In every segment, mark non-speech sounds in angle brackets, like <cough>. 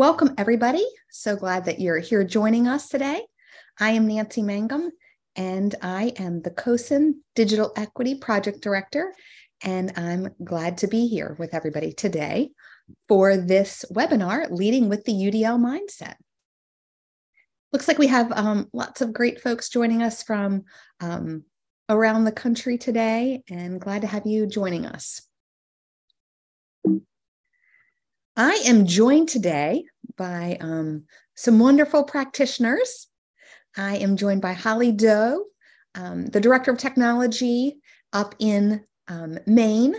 Welcome, everybody. So glad that you're here joining us today. I am Nancy Mangum, and I am the CoSN Digital Equity Project Director. And I'm glad to be here with everybody today for this webinar, Leading with the UDL Mindset. Looks like we have um, lots of great folks joining us from um, around the country today, and glad to have you joining us. I am joined today by um, some wonderful practitioners. I am joined by Holly Doe, um, the Director of Technology up in um, Maine,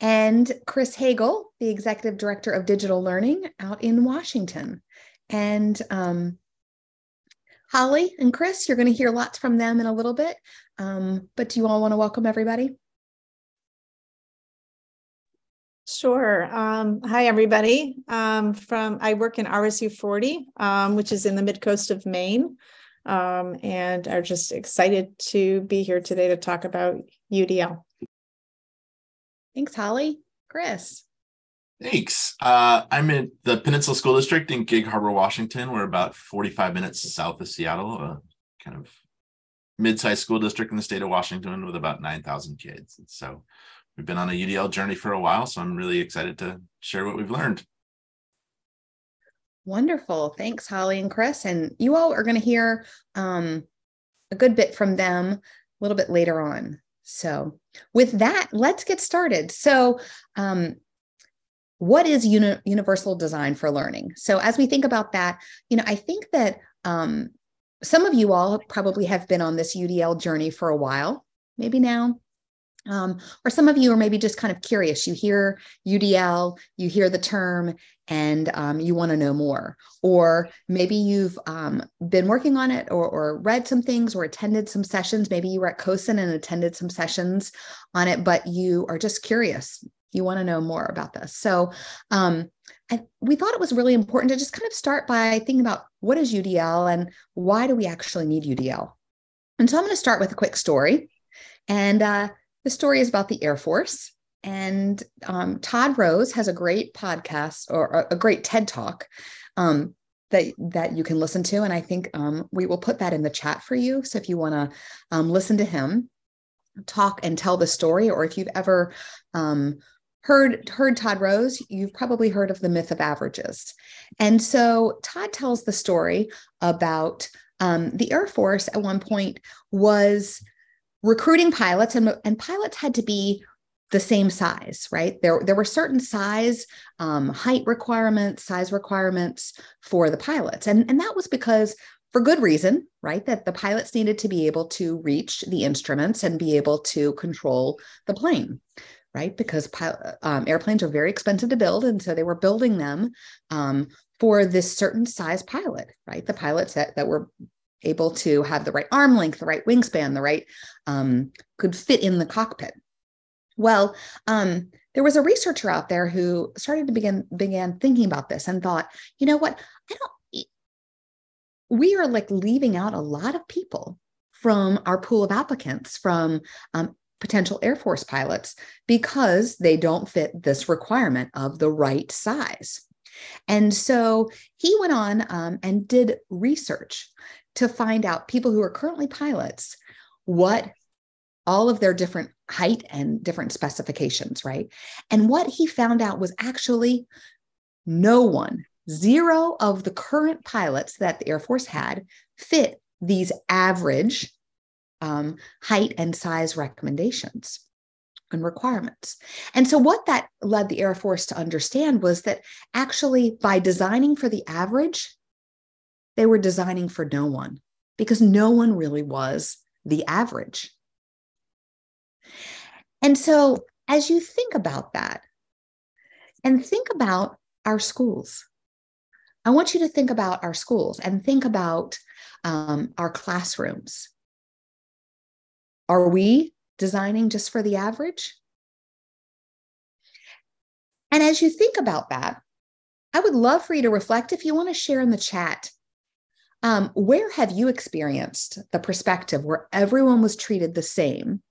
and Chris Hagel, the Executive Director of Digital Learning out in Washington. And um, Holly and Chris, you're going to hear lots from them in a little bit. Um, but do you all want to welcome everybody? Sure. Um, hi, everybody. Um, from I work in RSU 40, um, which is in the mid coast of Maine, um, and are just excited to be here today to talk about UDL. Thanks, Holly. Chris. Thanks. Uh, I'm in the Peninsula School District in Gig Harbor, Washington. We're about 45 minutes south of Seattle, a kind of mid-sized school district in the state of Washington with about 9,000 kids. And So we've been on a UDL journey for a while, so I'm really excited to share what we've learned. Wonderful. Thanks, Holly and Chris. And you all are going to hear um, a good bit from them a little bit later on. So, with that, let's get started. So, um, what is uni- universal design for learning? So, as we think about that, you know, I think that um, some of you all probably have been on this UDL journey for a while, maybe now. Um, or some of you are maybe just kind of curious. You hear UDL, you hear the term, and um, you want to know more. Or maybe you've um, been working on it or, or, read some things or attended some sessions. Maybe you were at COSN and attended some sessions on it, but you are just curious you want to know more about this. So um, I, we thought it was really important to just kind of start by thinking about what is UDL and why do we actually need UDL? And so I'm going to start with a quick story. And uh, the story is about the Air Force. And um, Todd Rose has a great podcast or a, great TED talk um, that that you can listen to, and I think um, we will put that in the chat for you. So if you want to um, listen to him talk and tell the story, or if you've ever um, heard heard Todd Rose, you've probably heard of the myth of averages. And so Todd tells the story about um, the Air Force at one point was recruiting pilots, and, and pilots had to be the same size, right? There, there were certain size, um, height requirements, size requirements for the pilots. And, and that was because for good reason, right? That the pilots needed to be able to reach the instruments and be able to control the plane right? Because um, airplanes are very expensive to build. And so they were building them um, for this certain size pilot, right? The pilots that, that were able to have the right arm length, the right wingspan, the right, um, could fit in the cockpit. Well, um, there was a researcher out there who started to begin began thinking about this and thought, you know what, I don't. We are like leaving out a lot of people from our pool of applicants from um, potential Air Force pilots because they don't fit this requirement of the right size. And so he went on um, and did research to find out people who are currently pilots what all of their different height and different specifications, right? And what he found out was actually no one, zero of the current pilots that the Air Force had fit these average um, height and size recommendations and requirements. And so, what that led the Air Force to understand was that actually, by designing for the average, they were designing for no one because no one really was the average. And so, as you think about that and think about our schools, I want you to think about our schools and think about um, our classrooms are we designing just for the average? And as you think about that, I would love for you to reflect if you want to share in the chat. Um, where have you experienced the perspective where everyone was treated the same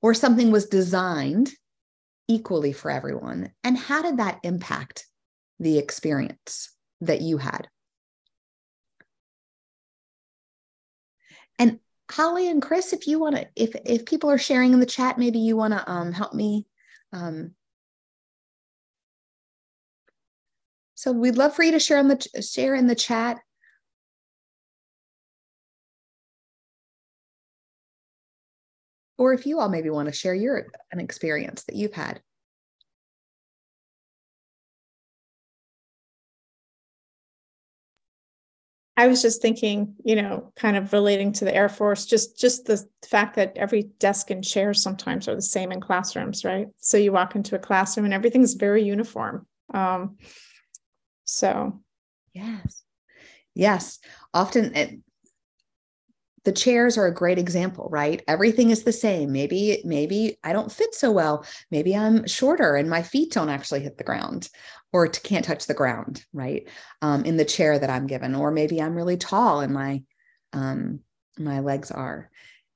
or something was designed equally for everyone? And how did that impact the experience that you had. And Holly and Chris, if you want to, if if people are sharing in the chat, maybe you want to um, help me. Um, so we'd love for you to share in the share in the chat. Or if you all maybe want to share your an experience that you've had. I was just thinking, you know, kind of relating to the Air Force, just just the fact that every desk and chair sometimes are the same in classrooms, right? So you walk into a classroom and everything's very uniform. Um, so, yes, yes. Often, it, the chairs are a great example, right? Everything is the same. Maybe maybe I don't fit so well. Maybe I'm shorter and my feet don't actually hit the ground or can't touch the ground, right? Um, in the chair that I'm given, or maybe I'm really tall and my um, my legs are.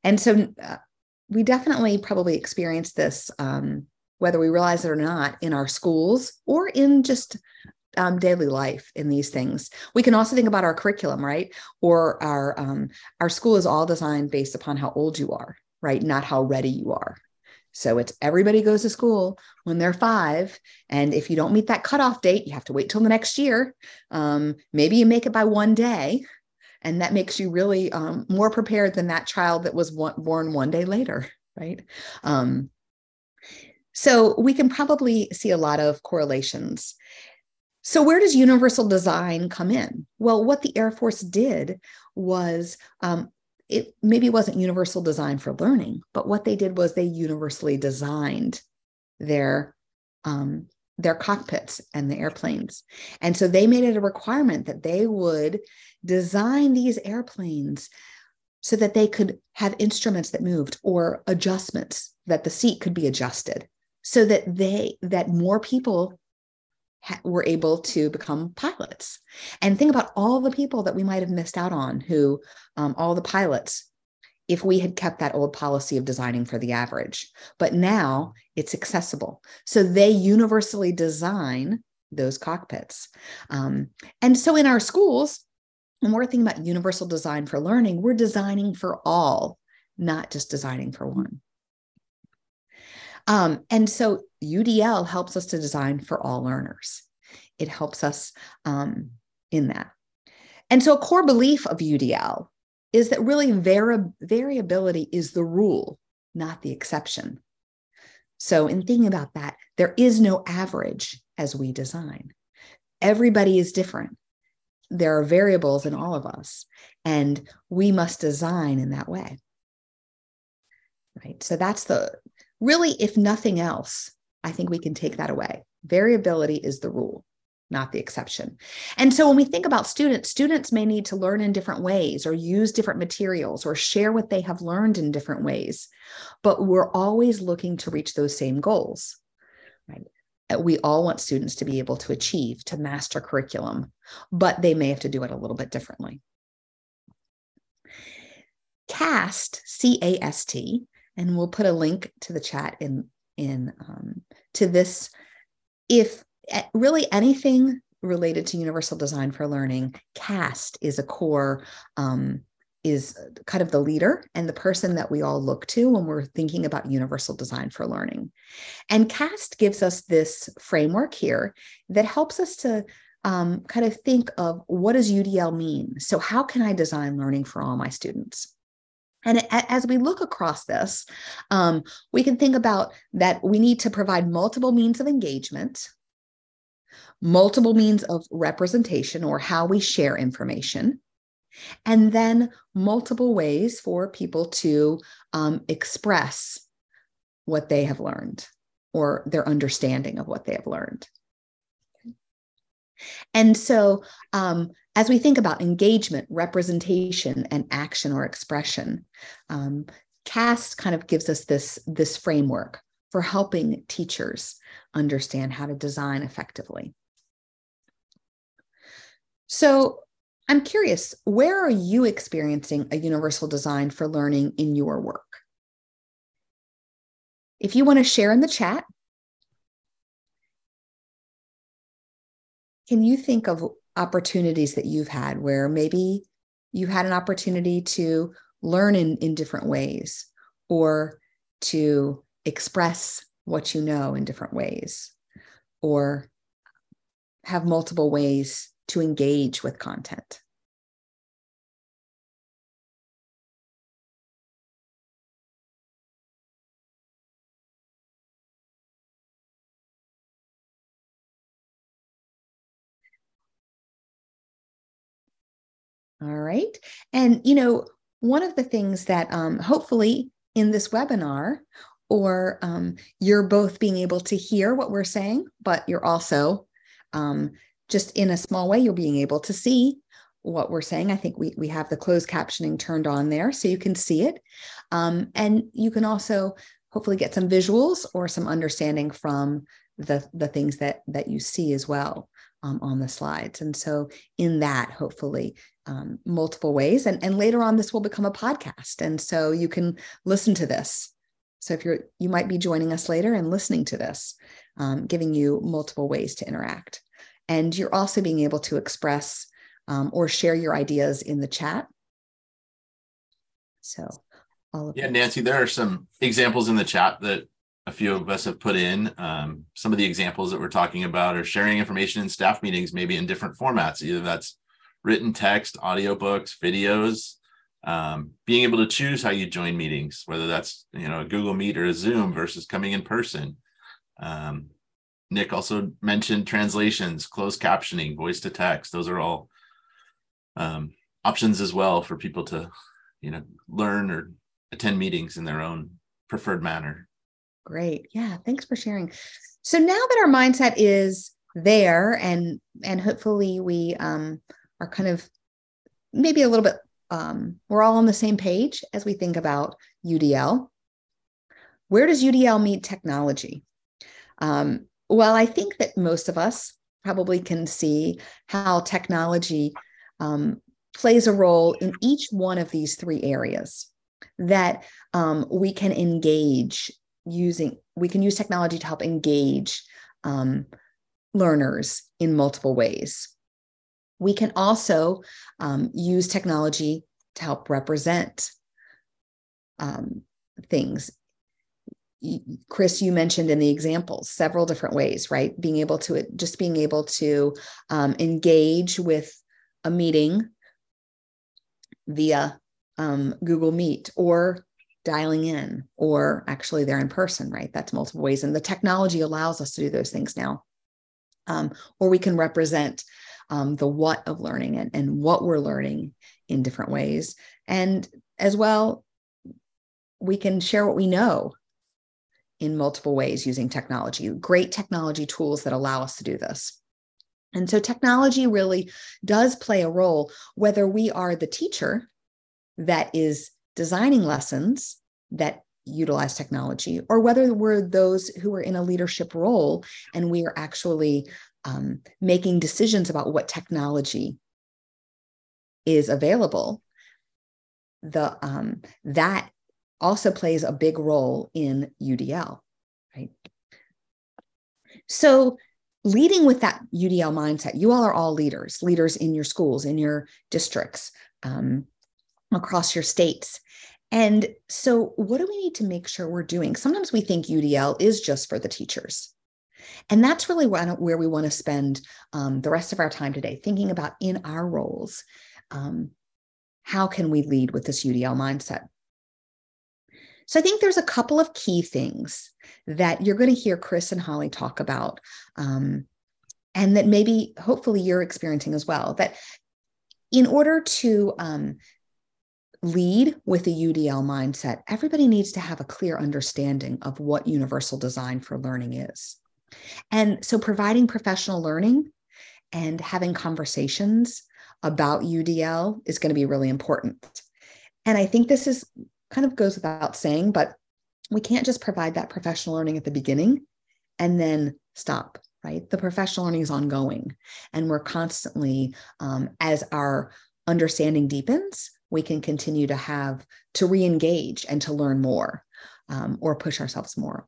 And so uh, we definitely probably experience this, um, whether we realize it or not, in our schools or in just um, daily life in these things. We can also think about our curriculum, right? Or our um, our school is all designed based upon how old you are, right? Not how ready you are. So it's everybody goes to school when they're five. And if you don't meet that cutoff date, you have to wait till the next year. Um, maybe you make it by one day. And that makes you really um, more prepared than that child that was one, born one day later, right? Um, so we can probably see a lot of correlations. So, where does universal design come in? Well, what the Air Force did was um, it maybe wasn't universal design for learning, but what they did was they universally designed their um, their cockpits and the airplanes. And so they made it a requirement that they would design these airplanes so that they could have instruments that moved or adjustments that the seat could be adjusted so that they that more people ha- were able to become pilots. And think about all the people that we might have missed out on who, um, all the pilots, if we had kept that old policy of designing for the average. But now it's accessible. So they universally design those cockpits. Um, and so in our schools, when we're thinking about universal design for learning, we're designing for all, not just designing for one. Um, and so UDL helps us to design for all learners. It helps us um, in that. And so a core belief of UDL is that really vari- variability is the rule, not the exception. So, in thinking about that, there is no average as we design. Everybody is different. There are variables in all of us, and we must design in that way. Right. So, that's the really, if nothing else, I think we can take that away. Variability is the rule, not the exception. And so when we think about students, students may need to learn in different ways or use different materials or share what they have learned in different ways. But we're always looking to reach those same goals. Right? Uh, we all want students to be able to achieve, to master curriculum, but they may have to do it a little bit differently. CAST, C A S T, and we'll put a link to the chat in in um, to this. If eh, really anything related to universal design for learning cast is a core um, is kind of the leader and the person that we all look to when we're thinking about universal design for learning. And cast gives us this framework here that helps us to um, kind of think of what does udl mean? So how can i design learning for all my students and as we look across this, um, we can think about that we need to provide multiple means of engagement, multiple means of representation or how we share information, and then multiple ways for people to um, express what they have learned or their understanding of what they have learned. And so, um, as we think about engagement, representation, and action or expression, um, CAST kind of gives us this, this framework for helping teachers understand how to design effectively. So, I'm curious, where are you experiencing a universal design for learning in your work? If you want to share in the chat, can you think of opportunities that you've had where maybe you had an opportunity to learn in, in different ways or to express what you know in different ways or have multiple ways to engage with content. All right. And, you know, one of the things that um, hopefully in this webinar, or um, you're both being able to hear what we're saying, but you're also um, just in a small way, you're being able to see what we're saying. I think we, we have the closed captioning turned on there so you can see it. Um, and you can also hopefully get some visuals or some understanding from the, the things that, that you see as well um, on the slides. And so, in that, hopefully, um, multiple ways. And, and later on, this will become a podcast. And so you can listen to this. So if you're, you might be joining us later and listening to this, um, giving you multiple ways to interact. And you're also being able to express um, or share your ideas in the chat. So, all of yeah, that. Nancy, there are some examples in the chat that a few of us have put in. Um, some of the examples that we're talking about are sharing information in staff meetings, maybe in different formats. Either that's written text, audiobooks, videos, um, being able to choose how you join meetings, whether that's you know a Google Meet or a Zoom versus coming in person. Um, Nick also mentioned translations, closed captioning, voice to text. Those are all um, options as well for people to you know learn or attend meetings in their own preferred manner. Great. Yeah. Thanks for sharing. So now that our mindset is there and and hopefully we um, are kind of maybe a little bit um, we're all on the same page as we think about UDL. Where does UDL meet technology? Um, well, I think that most of us probably can see how technology um, plays a role in each one of these three areas that um, we can engage using we can use technology to help engage um, learners in multiple ways we can also um, use technology to help represent um, things chris you mentioned in the examples several different ways right being able to just being able to um, engage with a meeting via um, google meet or dialing in or actually they're in person, right? That's multiple ways. And the technology allows us to do those things now. Um, or we can represent um, the what of learning and, and what we're learning in different ways. And as well, we can share what we know in multiple ways using technology, great technology tools that allow us to do this. And so technology really does play a role, whether we are the teacher that is designing lessons that utilize technology, or whether we're those who are in a leadership role and we are actually um, making decisions about what technology is available, the um, that also plays a big role in UDL, right? So leading with that UDL mindset, you all are all leaders, leaders in your schools, in your districts. Um, across your states. And so, what do we need to make sure we're doing? Sometimes we think UDL is just for the teachers. And that's really where we want to spend um, the rest of our time today, thinking about in our roles, um, how can we lead with this UDL mindset? So I think there's a couple of key things that you're going to hear Chris and Holly talk about, um, and that maybe hopefully you're experiencing as well. That in order to um, lead with a UDL mindset, everybody needs to have a clear understanding of what universal design for learning is. And so, providing professional learning and having conversations about UDL is going to be really important. And I think this is kind of goes without saying, but we can't just provide that professional learning at the beginning and then stop, right? The professional learning is ongoing. And we're constantly, um, as our understanding deepens, we can continue to have to re-engage and to learn more um, or push ourselves more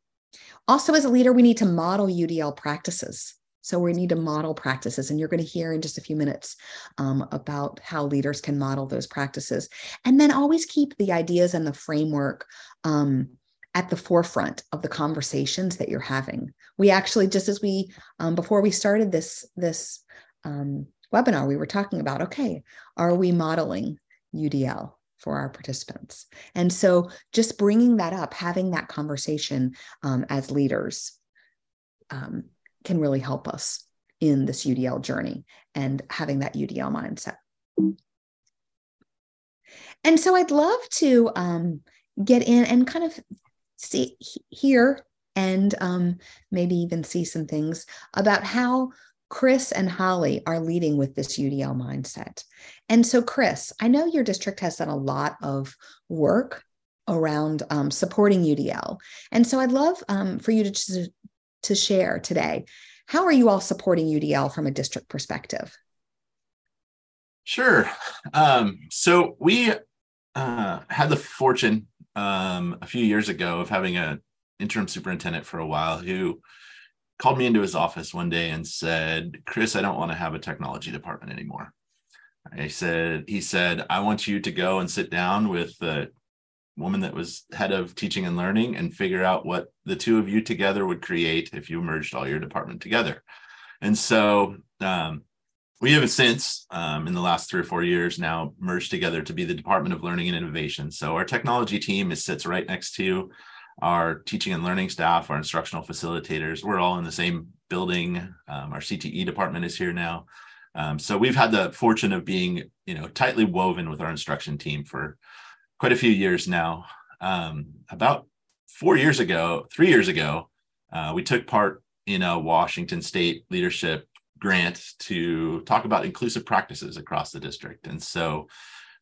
also as a leader we need to model udl practices So we need to model practices, and you're going to hear in just a few minutes um, about how leaders can model those practices. And then always keep the ideas and the framework um, at the forefront of the conversations that you're having. We actually, just as we um, before we started this this um, webinar, we were talking about okay, are we modeling UDL? For our participants. And so just bringing that up, having that conversation um, as leaders um, can really help us in this UDL journey and having that UDL mindset. And so I'd love to um, get in and kind of see, hear, and um, maybe even see some things about how Chris and Holly are leading with this UDL mindset. And so, Chris, I know your district has done a lot of work around um, supporting UDL. And so I'd love um, for you to, to share today. How are you all supporting UDL from a district perspective? Sure. Um, so we uh, had the fortune um, a few years ago of having an interim superintendent for a while who called me into his office one day and said, "Chris, I don't want to have a technology department anymore." I said, he said, "I want you to go and sit down with the woman that was head of teaching and learning and figure out what the two of you together would create if you merged all your department together. And so um, we have since, um, in the last three or four years, now merged together to be the Department of Learning and Innovation. So our technology team is sits right next to our teaching and learning staff, our instructional facilitators. We're all in the same building. Um, our CTE department is here now. Um, so we've had the fortune of being, you know, tightly woven with our instruction team for quite a few years now. Um, about four years ago, three years ago, uh, we took part in a Washington State leadership grant to talk about inclusive practices across the district. And so,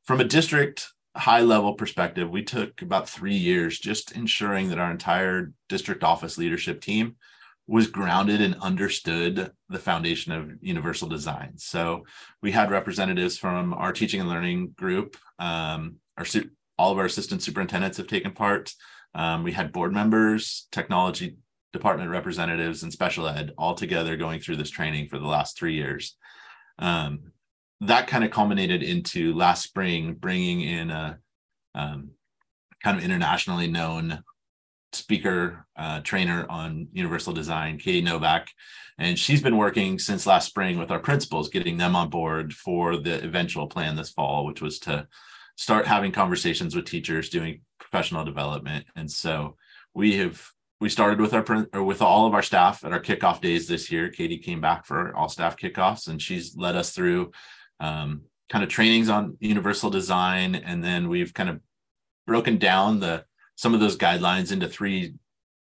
from a district high level perspective, we took about three years just ensuring that our entire district office leadership team was grounded and understood the foundation of universal design. So we had representatives from our teaching and learning group, um, our all of our assistant superintendents have taken part. Um, we had board members, technology department representatives, and special ed all together going through this training for the last three years. Um, that kind of culminated into last spring bringing in a um, kind of internationally known speaker uh, trainer on universal design katie novak. And she's been working since last spring with our principals getting them on board for the eventual plan this fall which was to start having conversations with teachers doing professional development. And so we have we started with our or with all of our staff at our kickoff days this year. Katie came back for all staff kickoffs and she's led us through um, kind of trainings on universal design. And then we've kind of broken down the some of those guidelines into three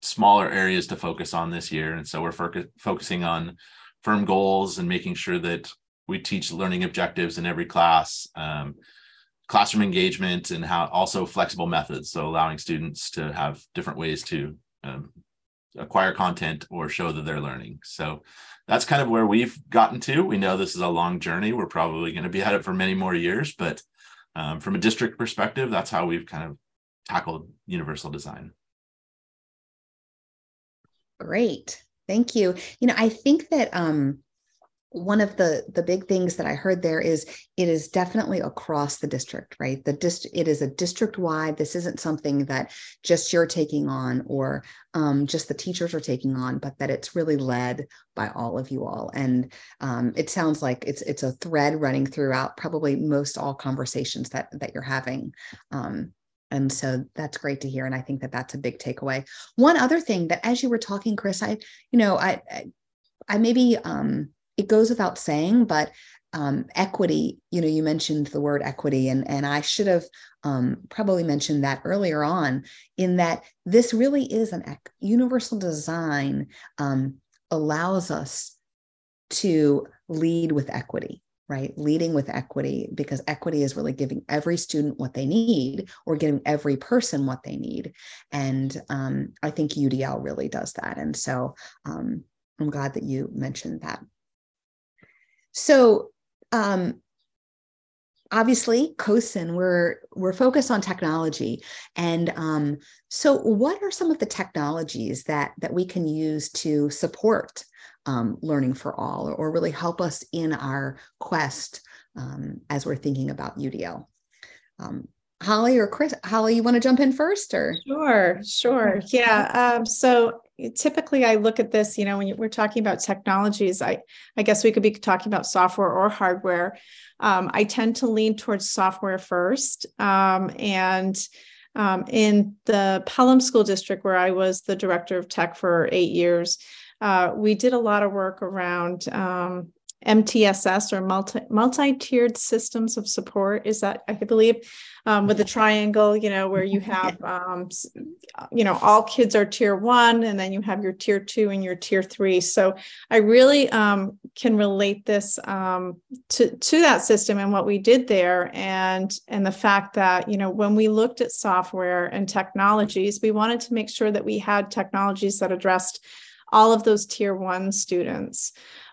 smaller areas to focus on this year. And so we're fo- focusing on firm goals and making sure that we teach learning objectives in every class um, classroom engagement and how also flexible methods. So allowing students to have different ways to um, acquire content or show that they're learning. So that's kind of where we've gotten to. We know this is a long journey. We're probably going to be at it for many more years but um, from a district perspective that's how we've kind of tackled universal design. Great. Thank you. You know i think that um one of the the big things that i heard there is it is definitely across the district right? The dist it is a district wide. This isn't something that just you're taking on or um, just the teachers are taking on but that it's really led by all of you all. And um, it sounds like it's it's a thread running throughout probably most all conversations that that you're having. Um, and so that's great to hear and i think that that's a big takeaway. One other thing that as you were talking chris i you know i i, I maybe um it goes without saying, but um, equity, you know, you mentioned the word equity, and, and I should have um, probably mentioned that earlier on, in that this really is an ec- universal design um, allows us to lead with equity right? Leading with equity, because equity is really giving every student what they need or giving every person what they need. And um, I think UDL really does that. And so um, I'm glad that you mentioned that. So um, obviously CoSN, we're we're focused on technology. And um, so what are some of the technologies that that we can use to support um, learning for all or, or, really help us in our quest um, as we're thinking about udl um, holly or chris holly you want to jump in first or? Sure sure. Yeah um, so typically i look at this you know when we're talking about technologies i i guess we could be talking about software or hardware. Um, i tend to lean towards software first um, and um, in the pelham school district where i was the director of tech for eight years uh, we did a lot of work around um, MTSS or multi multi-tiered systems of support. Is that I believe um, with the triangle, you know, where you have, um, you know, all kids are tier one, and then you have your tier two and your tier three. So I really um, can relate this um, to to that system and what we did there, and and the fact that you know when we looked at software and technologies, we wanted to make sure that we had technologies that addressed all of those tier one students.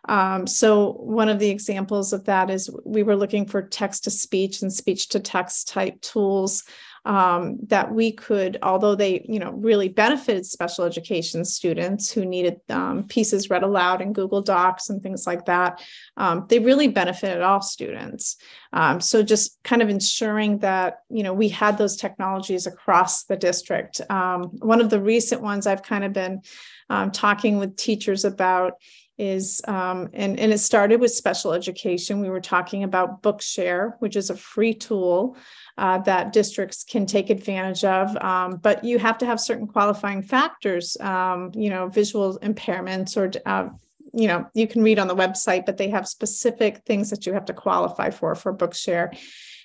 Um, so one of the examples of that is we were looking for text to speech and speech to text type tools um, that we could, although they, you know, really benefited special education students who needed um, pieces read aloud in Google Docs and things like that, um, they really benefited all students. Um, so just kind of ensuring that, you know, we had those technologies across the district. Um, one of the recent ones I've kind of been um, talking with teachers about is um, and, and it started with special education we were talking about bookshare which is a free tool uh, that districts can take advantage of. Um, but you have to have certain qualifying factors um, you know visual impairments or uh, you know you can read on the website but they have specific things that you have to qualify for for bookshare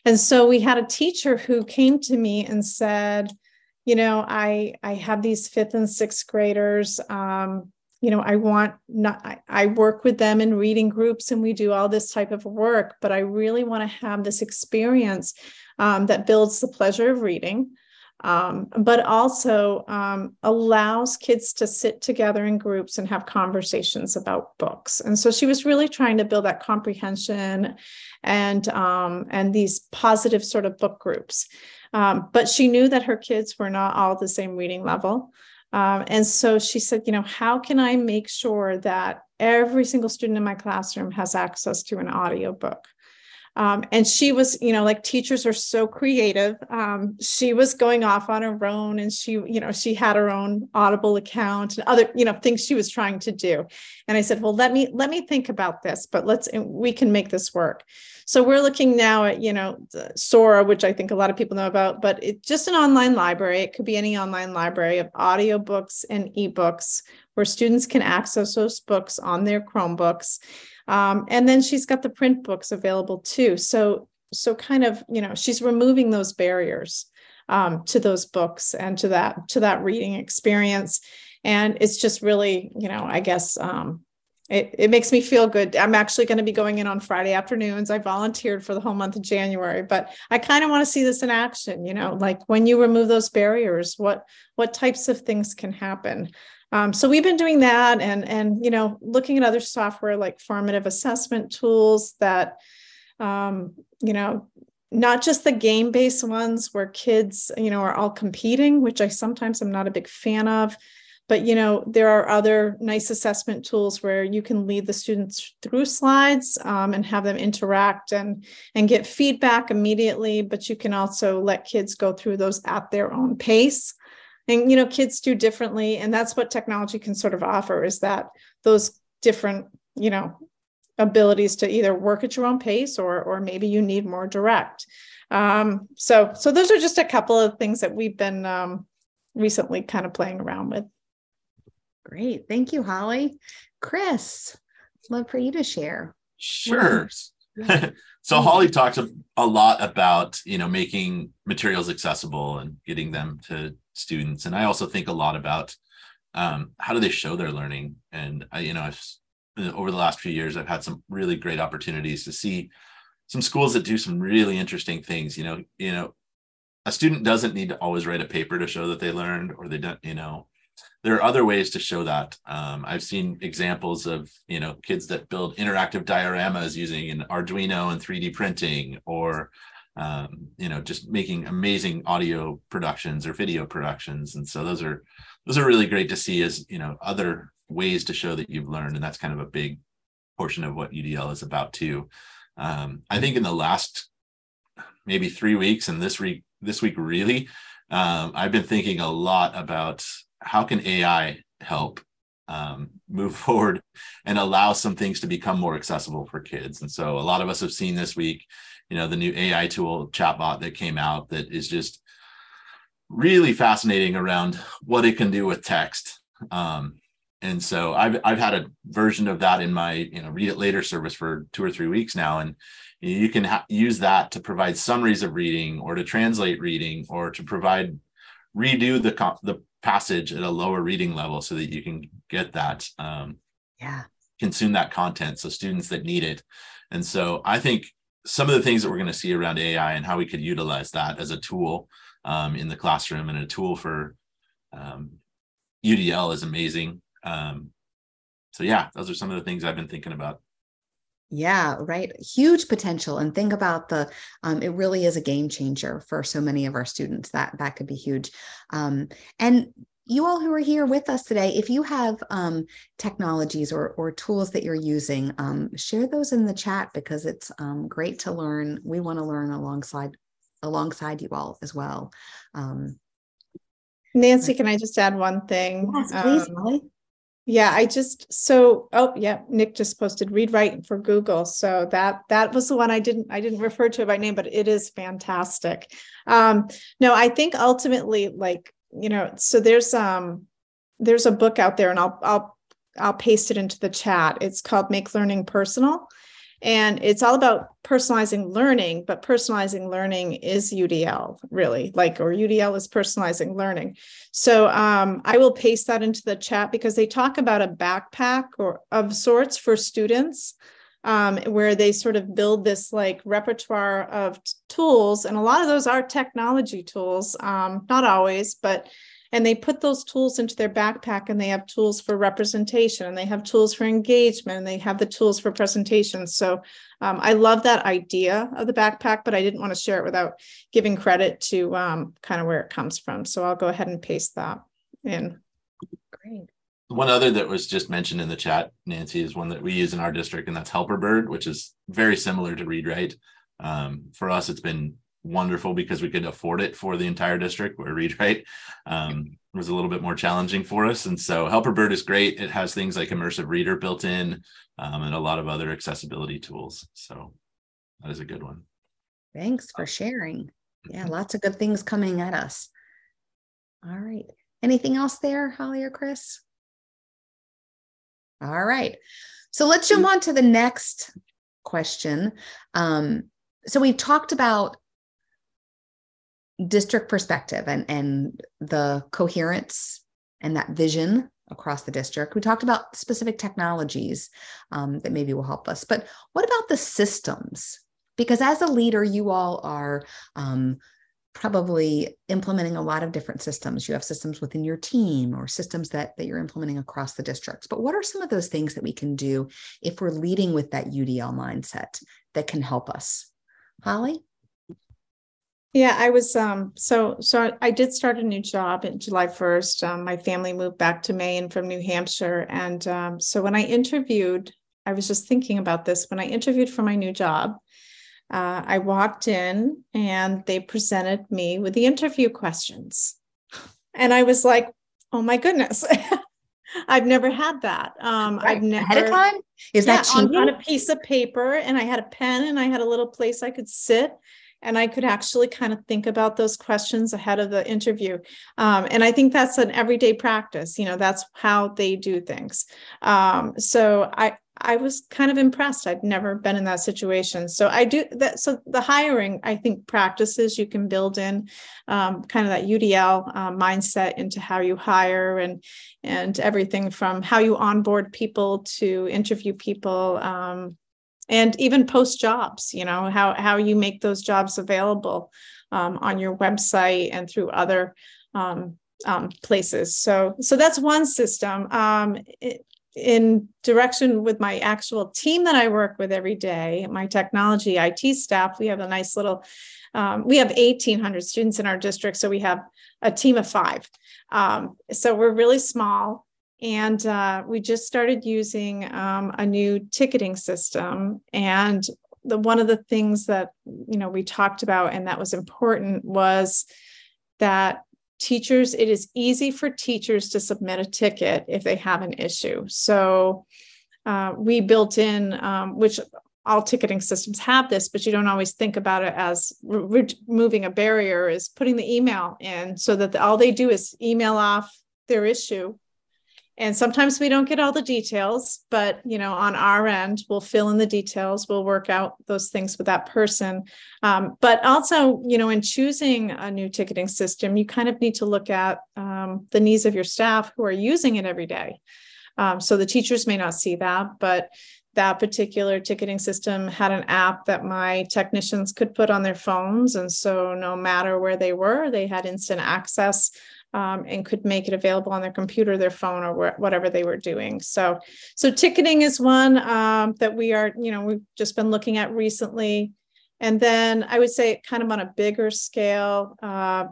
and so we had a teacher who came to me and said you know i i have these fifth and sixth graders. Um, you know i want not I, I, work with them in reading groups and we do all this type of work but i really want to have this experience um, that builds the pleasure of reading um, but also um, allows kids to sit together in groups and have conversations about books. And so she was really trying to build that comprehension and um, and these positive sort of book groups. Um, but she knew that her kids were not all the same reading level. Um, and so she said, you know, how can I make sure that every single student in my classroom has access to an audiobook? Um, and she was, you know, like teachers are so creative. Um, she was going off on her own and she, you know, she had her own Audible account and other, you know, things she was trying to do. And I said, well, let me, let me think about this, but let's, we can make this work. So we're looking now at, you know, Sora, which I think a lot of people know about, but it's just an online library. It could be any online library of audiobooks and ebooks where students can access those books on their Chromebooks. Um, and then she's got the print books available too. So, so kind of, you know, she's removing those barriers um, to those books and to that to that reading experience. And it's just really, you know, I guess um, it, it makes me feel good. I'm actually going to be going in on Friday afternoons. I volunteered for the whole month of January, but I kind of want to see this in action. You know, like when you remove those barriers, what what types of things can happen? Um, so we've been doing that, and and you know, looking at other software like formative assessment tools that, um, you know, not just the game based ones where kids, you know, are all competing, which I sometimes i'm not a big fan of but you know there are other nice assessment tools where you can lead the students through slides um, and have them interact and and get feedback immediately but you can also let kids go through those at their own pace and you know kids do differently and that's what technology can sort of offer is that those different you know abilities to either work at your own pace or or maybe you need more direct um, so so those are just a couple of things that we've been um, recently kind of playing around with Great. Thank you, Holly. Chris, love for you to share. Sure. <laughs> so Holly talks a lot about, you know, making materials accessible and getting them to students. And I also think a lot about um, how do they show their learning? And I, you know, I've, over the last few years, I've had some really great opportunities to see some schools that do some really interesting things. You know, you know, a student doesn't need to always write a paper to show that they learned, or they don't, you know, there are other ways to show that. Um, I've seen examples of you know kids that build interactive dioramas using an Arduino and 3D printing, or um, you know just making amazing audio productions or video productions. And so those are those are really great to see as you know other ways to show that you've learned and that's kind of a big portion of what udl is about too um, i think in the last maybe three weeks and this week this week really um, i've been thinking a lot about how can ai help um, move <laughs> forward and allow some things to become more accessible for kids. And so a lot of us have seen this week you know the new ai tool chatbot that came out that is just really fascinating around what it can do with text. Um, and so I've I've had a version of that in my you know read it later service for two or three weeks now, and you can ha- use that to provide summaries of reading or to translate reading or to provide redo the co- the passage at a lower reading level so that you can get that um, yeah. consume that content so students that need it. And so i think some of the things that we're going to see around ai and how we could utilize that as a tool um, in the classroom and a tool for um, udl is amazing. Um, so yeah those are some of the things i've been thinking about yeah right huge potential and think about the um, it really is a game changer for so many of our students that that could be huge. Um, and you all who are here with us today if you have um, technologies or, or tools that you're using um, share those in the chat because it's um, great to learn. We want to learn alongside alongside you all as well. Um, nancy can i just add one thing? Yes please Molly. Yeah, I just so oh yeah, Nick just posted read write for Google. So that that was the one I didn't I didn't refer to it by name, but it is fantastic. Um no, I think ultimately like, you know, so there's um there's a book out there and I'll I'll I'll paste it into the chat. It's called Make Learning Personal. And it's all about personalizing learning, but personalizing learning is UDL, really, like, or UDL is personalizing learning. So um, I will paste that into the chat because they talk about a backpack or of sorts for students. Um, where they sort of build this like repertoire of t- tools, and a lot of those are technology tools, um, not always, but and they put those tools into their backpack and they have tools for representation and they have tools for engagement and they have the tools for presentation. So um, i love that idea of the backpack but i didn't want to share it without giving credit to um, kind of where it comes from. So i'll go ahead and paste that in. Great. One other that was just mentioned in the chat nancy is one that we use in our district and that's helperbird which is very similar to read write. Um, for us it's been wonderful because we could afford it for the entire district where read write <laughs> um, was a little bit more challenging for us. And so helperbird is great. It has things like immersive reader built in um, and a lot of other accessibility tools. So that is a good one. Thanks for sharing. Yeah mm-hmm. lots of good things coming at us. All right. Anything else there holly or chris? All right. So let's jump on to the next question. Um, so we've talked about district perspective and, and the coherence and that vision across the district. We talked about specific technologies um, that maybe will help us, but what about the systems? Because as a leader, you all are um, probably implementing a lot of different systems. You have systems within your team or systems that, that you're implementing across the districts. But what are some of those things that we can do if we're leading with that UDL mindset that can help us? Holly? Yeah, I was um so so I did start a new job in July 1st. Um, my family moved back to Maine from New Hampshire. And um, so when I interviewed, I was just thinking about this. When I interviewed for my new job, uh, I walked in and they presented me with the interview questions. And I was like, oh my goodness. <laughs> I've never had that. Um, right. I've never ahead of time. Is yeah, that on, on, a piece of paper, and I had a pen, and I had a little place I could sit, and I could actually kind of think about those questions ahead of the interview. Um, and I think that's an everyday practice. You know, that's how they do things. Um, so I I was kind of impressed. I'd never been in that situation. So I do that. So the hiring, I think, practices you can build in um, kind of that UDL uh, mindset into how you hire and and everything from how you onboard people to interview people. And even post jobs you know how how you make those jobs available um, on your website and through other um, um, places. So so that's one system. Um, it, in direction with my actual team that i work with every day my technology it staff we have a nice little um, we have 1800 students in our district so we have a team of five. Um, so we're really small and uh, we just started using um, a new ticketing system. And the one of the things that you know we talked about and that was important was that teachers it is easy for teachers to submit a ticket if they have an issue so uh, we built in um, which all ticketing systems have this but you don't always think about it as re- removing a barrier is putting the email in so that the, all they do is email off their issue and sometimes we don't get all the details but you know on our end we'll fill in the details. We'll work out those things with that person. Um, but also you know in choosing a new ticketing system you kind of need to look at um, the needs of your staff who are using it every day. Um, so the teachers may not see that but that particular ticketing system had an app that my technicians could put on their phones. And so no matter where they were they had instant access um, and could make it available on their computer, their phone, or wh- whatever they were doing. So, so ticketing is one um, that we are, you know, we've just been looking at recently. And then I would say, kind of on a bigger scale, uh,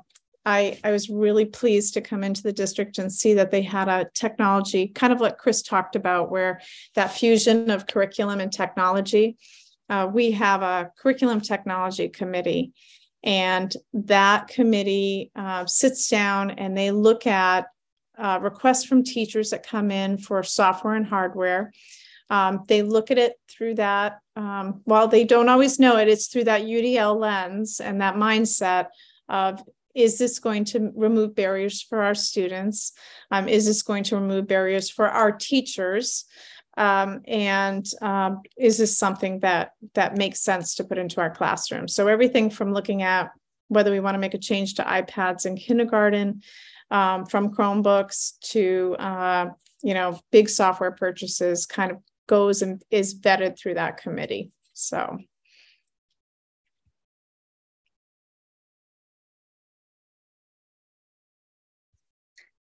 I, I was really pleased to come into the district and see that they had a technology, kind of like Chris talked about, where that fusion of curriculum and technology. Uh, we have a curriculum technology committee and that committee uh, sits down and they look at uh, requests from teachers that come in for software and hardware. Um, they look at it through that, um, while they don't always know it, it's through that UDL lens and that mindset of is this going to remove barriers for our students? Um, is this going to remove barriers for our teachers? Um, and um, is this something that that makes sense to put into our classroom? So everything from looking at whether we want to make a change to ipads in kindergarten um, from chromebooks to uh, you know big software purchases kind of goes and is vetted through that committee. So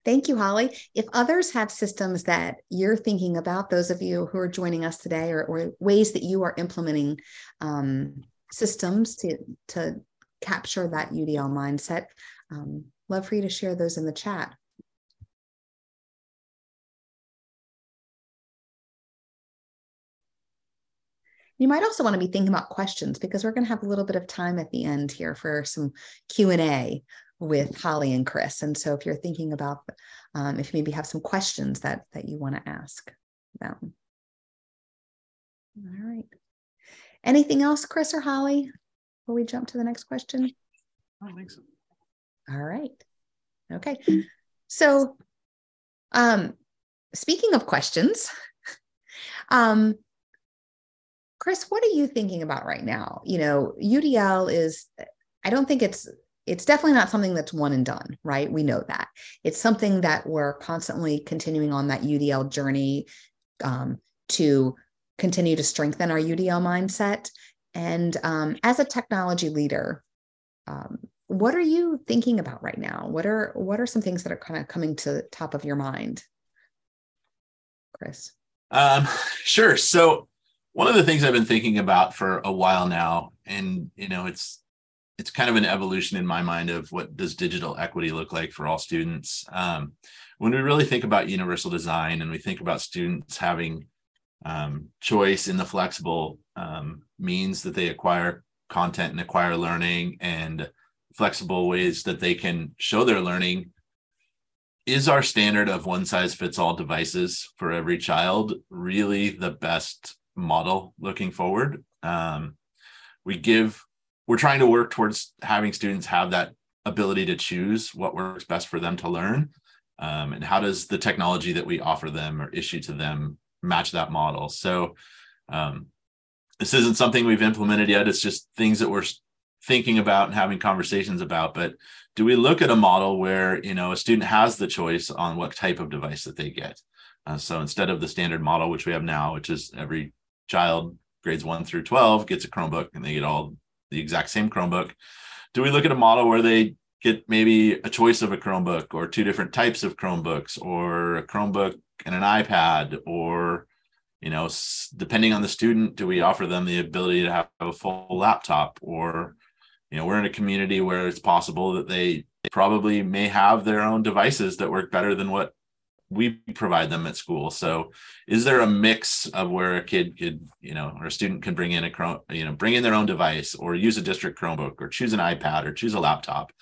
Thank you, Holly. If others have systems that you're thinking about, those of you who are joining us today, or, or ways that you are implementing um, systems to, to capture that UDL mindset, um, love for you to share those in the chat. You might also want to be thinking about questions because we're going to have a little bit of time at the end here for some Q&A with Holly and Chris. And so if you're thinking about, um, if you maybe have some questions that that you want to ask them. All right. Anything else, Chris or Holly, before we jump to the next question? I don't think so. All right. Okay. So, um, speaking of questions, <laughs> um, Chris, what are you thinking about right now? You know, UDL is, I don't think it's it's definitely not something that's one and done, right? We know that. It's something that we're constantly continuing on that UDL journey um, to continue to strengthen our UDL mindset. And um, as a technology leader, um, what are you thinking about right now? What are what are some things that are kind of coming to the top of your mind, Chris? Um, sure. So one of the things I've been thinking about for a while now, and you know, it's it's kind of an evolution in my mind of what does digital equity look like for all students. Um, when we really think about universal design and we think about students having um, choice in the flexible um, means that they acquire content and acquire learning and flexible ways that they can show their learning is our standard of one size fits all devices for every child really the best model looking forward um, we give we're trying to work towards having students have that ability to choose what works best for them to learn. Um, and how does the technology that we offer them or issue to them match that model? So um, this isn't something we've implemented yet. It's just things that we're thinking about and having conversations about. But do we look at a model where you know a student has the choice on what type of device that they get? Uh, so instead of the standard model which we have now which is every child grades 1 through 12 gets a chromebook and they get all the exact same Chromebook? Do we look at a model where they get maybe a choice of a Chromebook or two different types of Chromebooks or a Chromebook and an iPad or you know depending on the student do we offer them the ability to have a full laptop or you know we're in a community where it's possible that they probably may have their own devices that work better than what we provide them at school. So is there a mix of where a kid could, you know, or a student can bring in a Chrome, you know, bring in their own device or use a district Chromebook or choose an iPad or choose a laptop?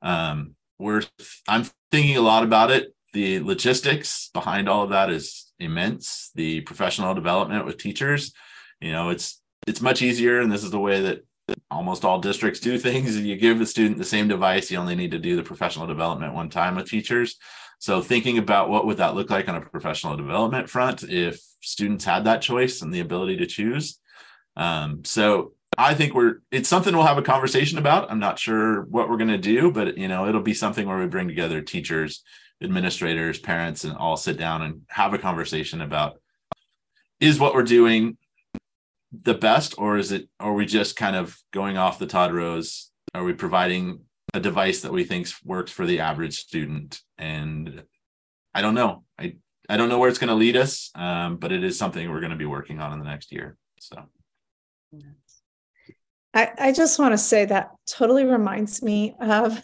Um, we're I'm thinking a lot about it. The logistics behind all of that is immense. The professional development with teachers, you know, it's it's much easier, and this is the way that almost all districts do <laughs> things. You give the student the same device, you only need to do the professional development one time with teachers. So thinking about what would that look like on a professional development front if students had that choice and the ability to choose. Um, so I think we're it's something we'll have a conversation about. I'm not sure what we're going to do, but you know, it'll be something where we bring together teachers, administrators, parents, and all sit down and have a conversation about is what we're doing the best, or is it are we just kind of going off the Todd Rose? Are we providing a device that we think works for the average student? And I don't know. I I don't know where it's going to lead us, um, but it is something we're going to be working on in the next year. So. I, I just want to say that totally reminds me of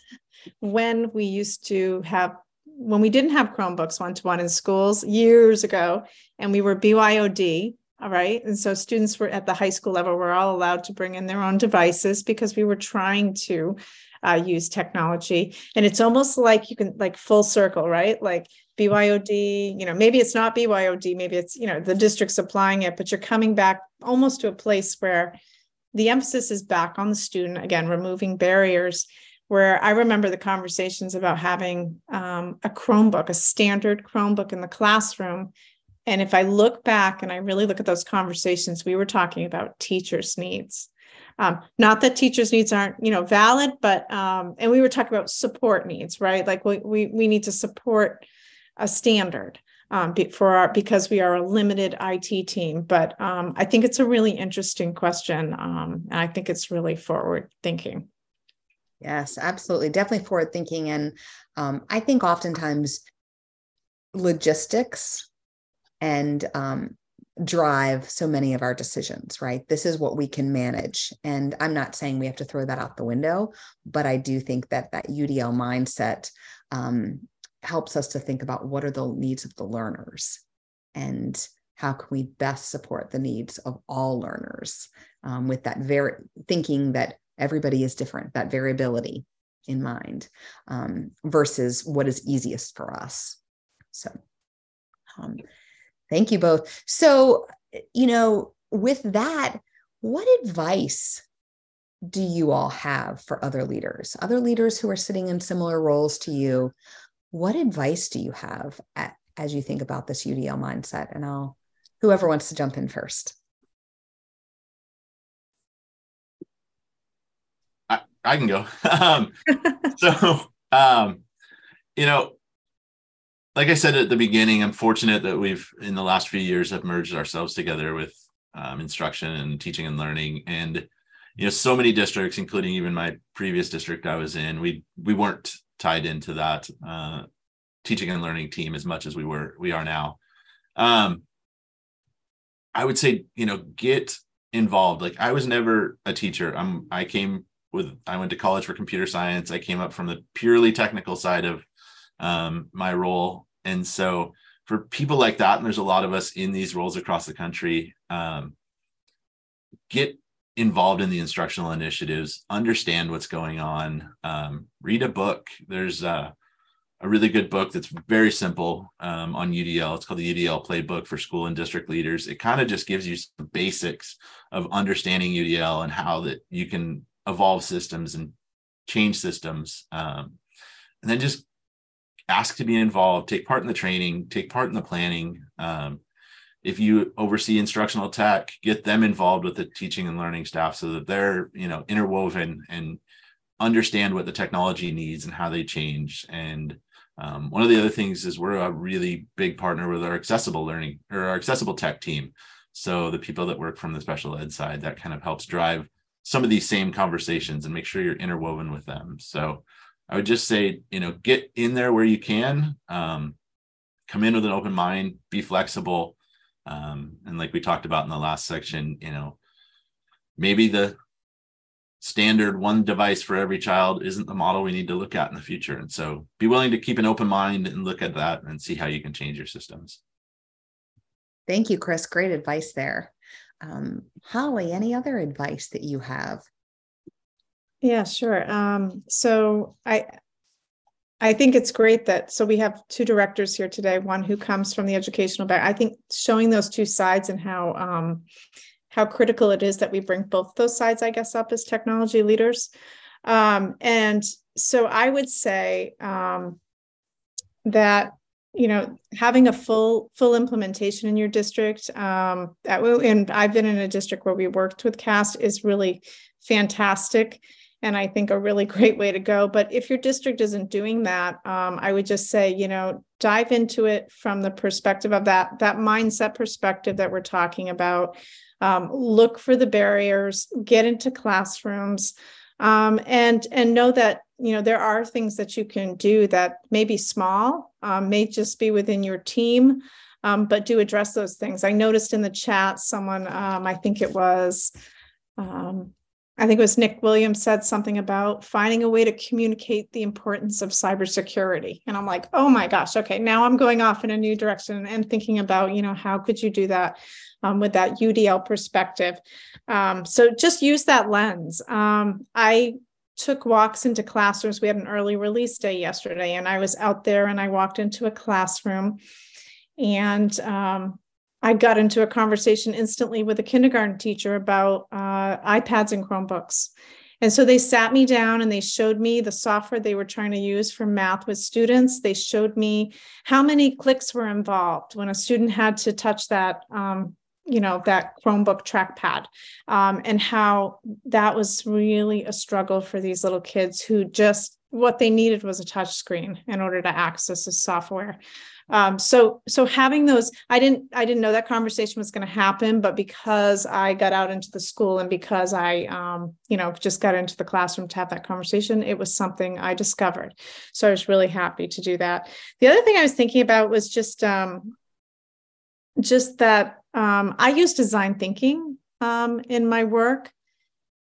when we used to have when we didn't have Chromebooks one to one in schools years ago, and we were BYOD, all right. And so students were at the high school level were all allowed to bring in their own devices because we were trying to uh, use technology. And it's almost like you can like full circle, right? Like BYOD, you know, maybe it's not BYOD, maybe it's, you know, the district supplying it, but you're coming back almost to a place where the emphasis is back on the student, again, removing barriers. Where I remember the conversations about having um, a Chromebook, a standard Chromebook in the classroom, and if I look back and I really look at those conversations, we were talking about teachers' needs. Um, not that teachers' needs aren't, you know, valid, but um, and we were talking about support needs, right? Like we we we need to support a standard um, for our because we are a limited IT team. But um, I think it's a really interesting question, um, and I think it's really forward thinking. Yes, absolutely, definitely forward thinking, and um, I think oftentimes logistics and um, drive so many of our decisions, right? This is what we can manage. And I'm not saying we have to throw that out the window, but I do think that that UDL mindset um, helps us to think about what are the needs of the learners and how can we best support the needs of all learners um, with that very thinking that everybody is different, that variability in mind um, versus what is easiest for us. So, um, Thank you both. So, you know, with that, what advice do you all have for other leaders, other leaders who are sitting in similar roles to you? What advice do you have at, as you think about this UDL mindset? And I'll, whoever wants to jump in first. I, I can go. <laughs> um, so, um, you know, like I said at the beginning, I'm fortunate that we've in the last few years have merged ourselves together with um, instruction and teaching and learning, and you know, so many districts, including even my previous district I was in, we we weren't tied into that uh, teaching and learning team as much as we were we are now. Um, I would say, you know, get involved. Like I was never a teacher. I'm I came with I went to college for computer science. I came up from the purely technical side of um, my role. And so for people like that, and there's a lot of us in these roles across the country, um, get involved in the instructional initiatives, understand what's going on, um, read a book. There's a, a, really good book that's very simple um, on UDL. It's called the UDL Playbook for School and District Leaders. It kind of just gives you some basics of understanding UDL and how that you can evolve systems and change systems. Um, and then just ask to be involved, take part in the training, take part in the planning. Um, if you oversee instructional tech, get them involved with the teaching and learning staff so that they're you know interwoven and understand what the technology needs and how they change. And um, one of the other things is we're a really big partner with our accessible learning or our accessible tech team. So the people that work from the special ed side that kind of helps drive some of these same conversations and make sure you're interwoven with them. So I would just say, you know, get in there where you can. Um, come in with an open mind, be flexible. Um, and like we talked about in the last section, you know, maybe the standard one device for every child isn't the model we need to look at in the future. And so be willing to keep an open mind and look at that and see how you can change your systems. Thank you, Chris. Great advice there. Um, Holly, any other advice that you have? Yeah, sure. Um, so I I think it's great that so we have two directors here today, one who comes from the educational back. I think showing those two sides and how um, how critical it is that we bring both those sides, I guess, up as technology leaders. Um, and so I would say um, that you know having a full full implementation in your district um, that, and i've been in a district where we worked with CAST is really fantastic and i think a really great way to go but if your district isn't doing that um, i would just say you know dive into it from the perspective of that that mindset perspective that we're talking about um, look for the barriers, get into classrooms, um, and and know that you know there are things that you can do that may be small, um, may just be within your team, um, but do address those things. I noticed in the chat someone, um, I think it was. Um, I think it was Nick Williams said something about finding a way to communicate the importance of cybersecurity. And I'm like, oh my gosh, okay, now I'm going off in a new direction and thinking about, you know, how could you do that um, with that UDL perspective? Um, so just use that lens. Um, I took walks into classrooms. We had an early release day yesterday, and I was out there and I walked into a classroom and um, I got into a conversation instantly with a kindergarten teacher about uh, iPads and Chromebooks. And so they sat me down and they showed me the software they were trying to use for math with students. They showed me how many clicks were involved when a student had to touch that, um, you know, that Chromebook trackpad, um, and how that was really a struggle for these little kids who just what they needed was a touch screen in order to access the software um, so so having those i didn't i didn't know that conversation was going to happen but because i got out into the school and because i um, you know just got into the classroom to have that conversation it was something i discovered. So i was really happy to do that. The other thing i was thinking about was just um, just that um, i use design thinking um, in my work.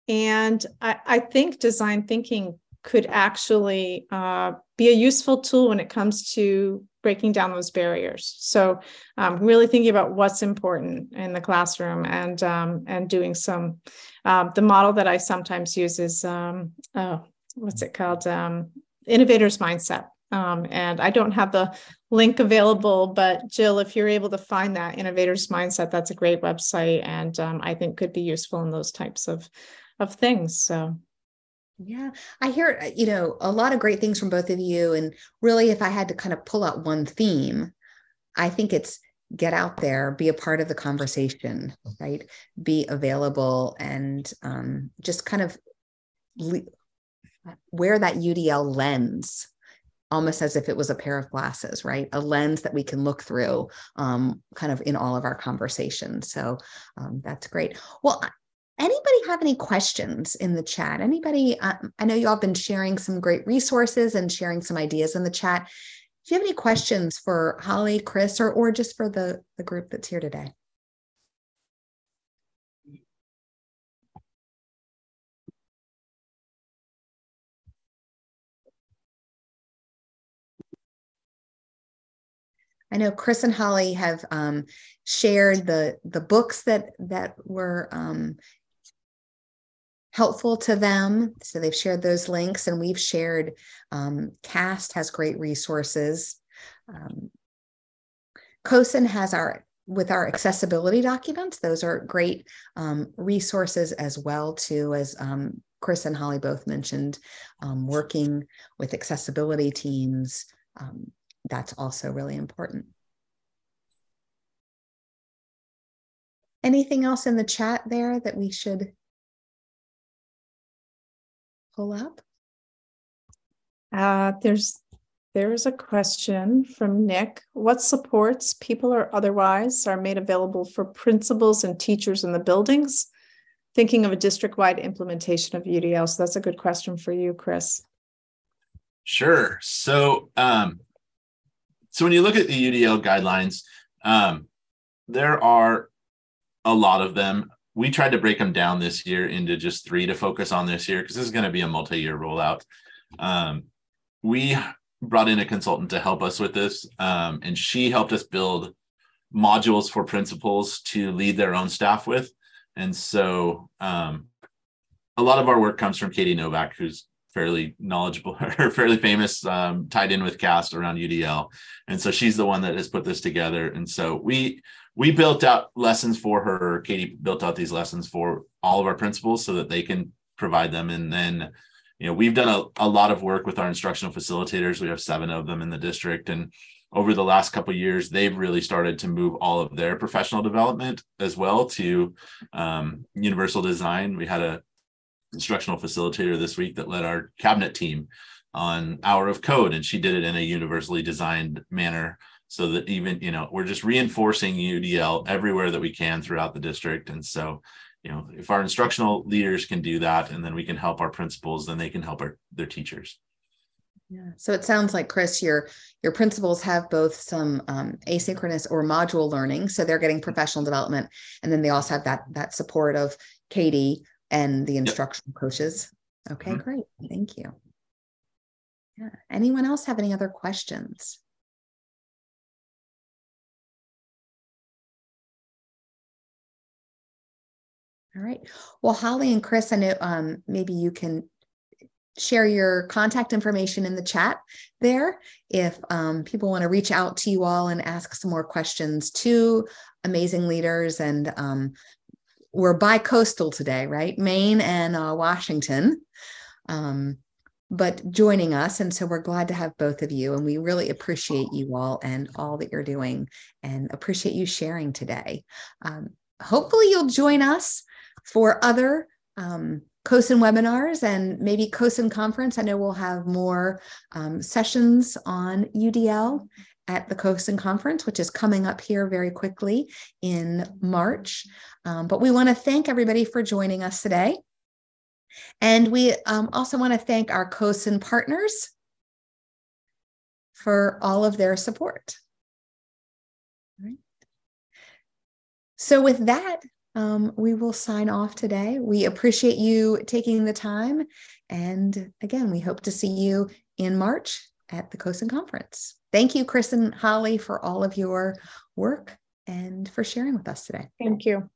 And I, I think design thinking could actually uh, be a useful tool when it comes to breaking down those barriers. So, um, really thinking about what's important in the classroom and um, and doing some. Um, the model that I sometimes use is um, oh, what's it called? Um, innovators mindset. Um, and I don't have the link available, but Jill, if you're able to find that innovators mindset, that's a great website, and I think could be useful in those types of of things. So yeah, I hear, uh, you know, a lot of great things from both of you. And really, if I had to kind of pull out one theme, I think it's get out there, be a part of the conversation, right? Be available and um, just kind of le- wear that UDL lens almost as if it was a pair of glasses, right? A lens that we can look through um, kind of in all of our conversations. So um, that's great. Well, Anybody have any questions in the chat? Anybody? Uh, I know you all been sharing some great resources and sharing some ideas in the chat. Do you have any questions for Holly, Chris, or or just for the the group that's here today? I know Chris and Holly have um, shared the the books that that were um, helpful to them. So they've shared those links, and we've shared. Um, CAST has great resources. Um, CoSN has our with our accessibility documents. Those are great um, resources as well too, as um, Chris and Holly both mentioned, um, working with accessibility teams. Um, that's also really important. Anything else in the chat there that we should pull up? Uh, there's there's a question from Nick. What supports, people or otherwise, are made available for principals and teachers in the buildings? Thinking of a district-wide implementation of UDL. So that's a good question for you, Chris. Sure. So, um, so when you look at the UDL guidelines, um, there are a lot of them. We tried to break them down this year into just three to focus on this year because this is going to be a multi-year rollout. Um, we brought in a consultant to help us with this, um, and she helped us build modules for principals to lead their own staff with. And so um, a lot of our work comes from Katie Novak, who's fairly knowledgeable <laughs> or fairly famous, um, tied in with CAST around UDL. And so she's the one that has put this together. And so we we built out lessons for her. Katie built out these lessons for all of our principals so that they can provide them. And then, you know, we've done a, a lot of work with our instructional facilitators. We have seven of them in the district. And over the last couple years, they've really started to move all of their professional development as well to um, universal design. We had a instructional facilitator this week that led our cabinet team on hour of code and she did it in a universally designed manner so that even you know we're just reinforcing udl everywhere that we can throughout the district and so you know if our instructional leaders can do that and then we can help our principals then they can help our their teachers yeah. So it sounds like Chris, your your principals have both some um, asynchronous or module learning, so they're getting professional development, and then they also have that that support of Katie and the instructional yep. coaches. Okay, mm-hmm. great. Thank you. Yeah. Anyone else have any other questions? All right. Well, Holly and Chris, I know um, maybe you can share your contact information in the chat there if um, people want to reach out to you all and ask some more questions to amazing leaders and um, we're bi-coastal today right maine and uh, washington um, but joining us and so we're glad to have both of you and we really appreciate you all and all that you're doing and appreciate you sharing today um, hopefully you'll join us for other um, CoSN webinars and maybe CoSN conference. I know we'll have more um, sessions on UDL at the CoSN conference, which is coming up here very quickly in March. Um, but we want to thank everybody for joining us today. And we um, also want to thank our CoSN partners for all of their support. So with that, um, we will sign off today. We appreciate you taking the time. And again, we hope to see you in March at the CoSN conference. Thank you, Chris and Holly, for all of your work and for sharing with us today. Thank you.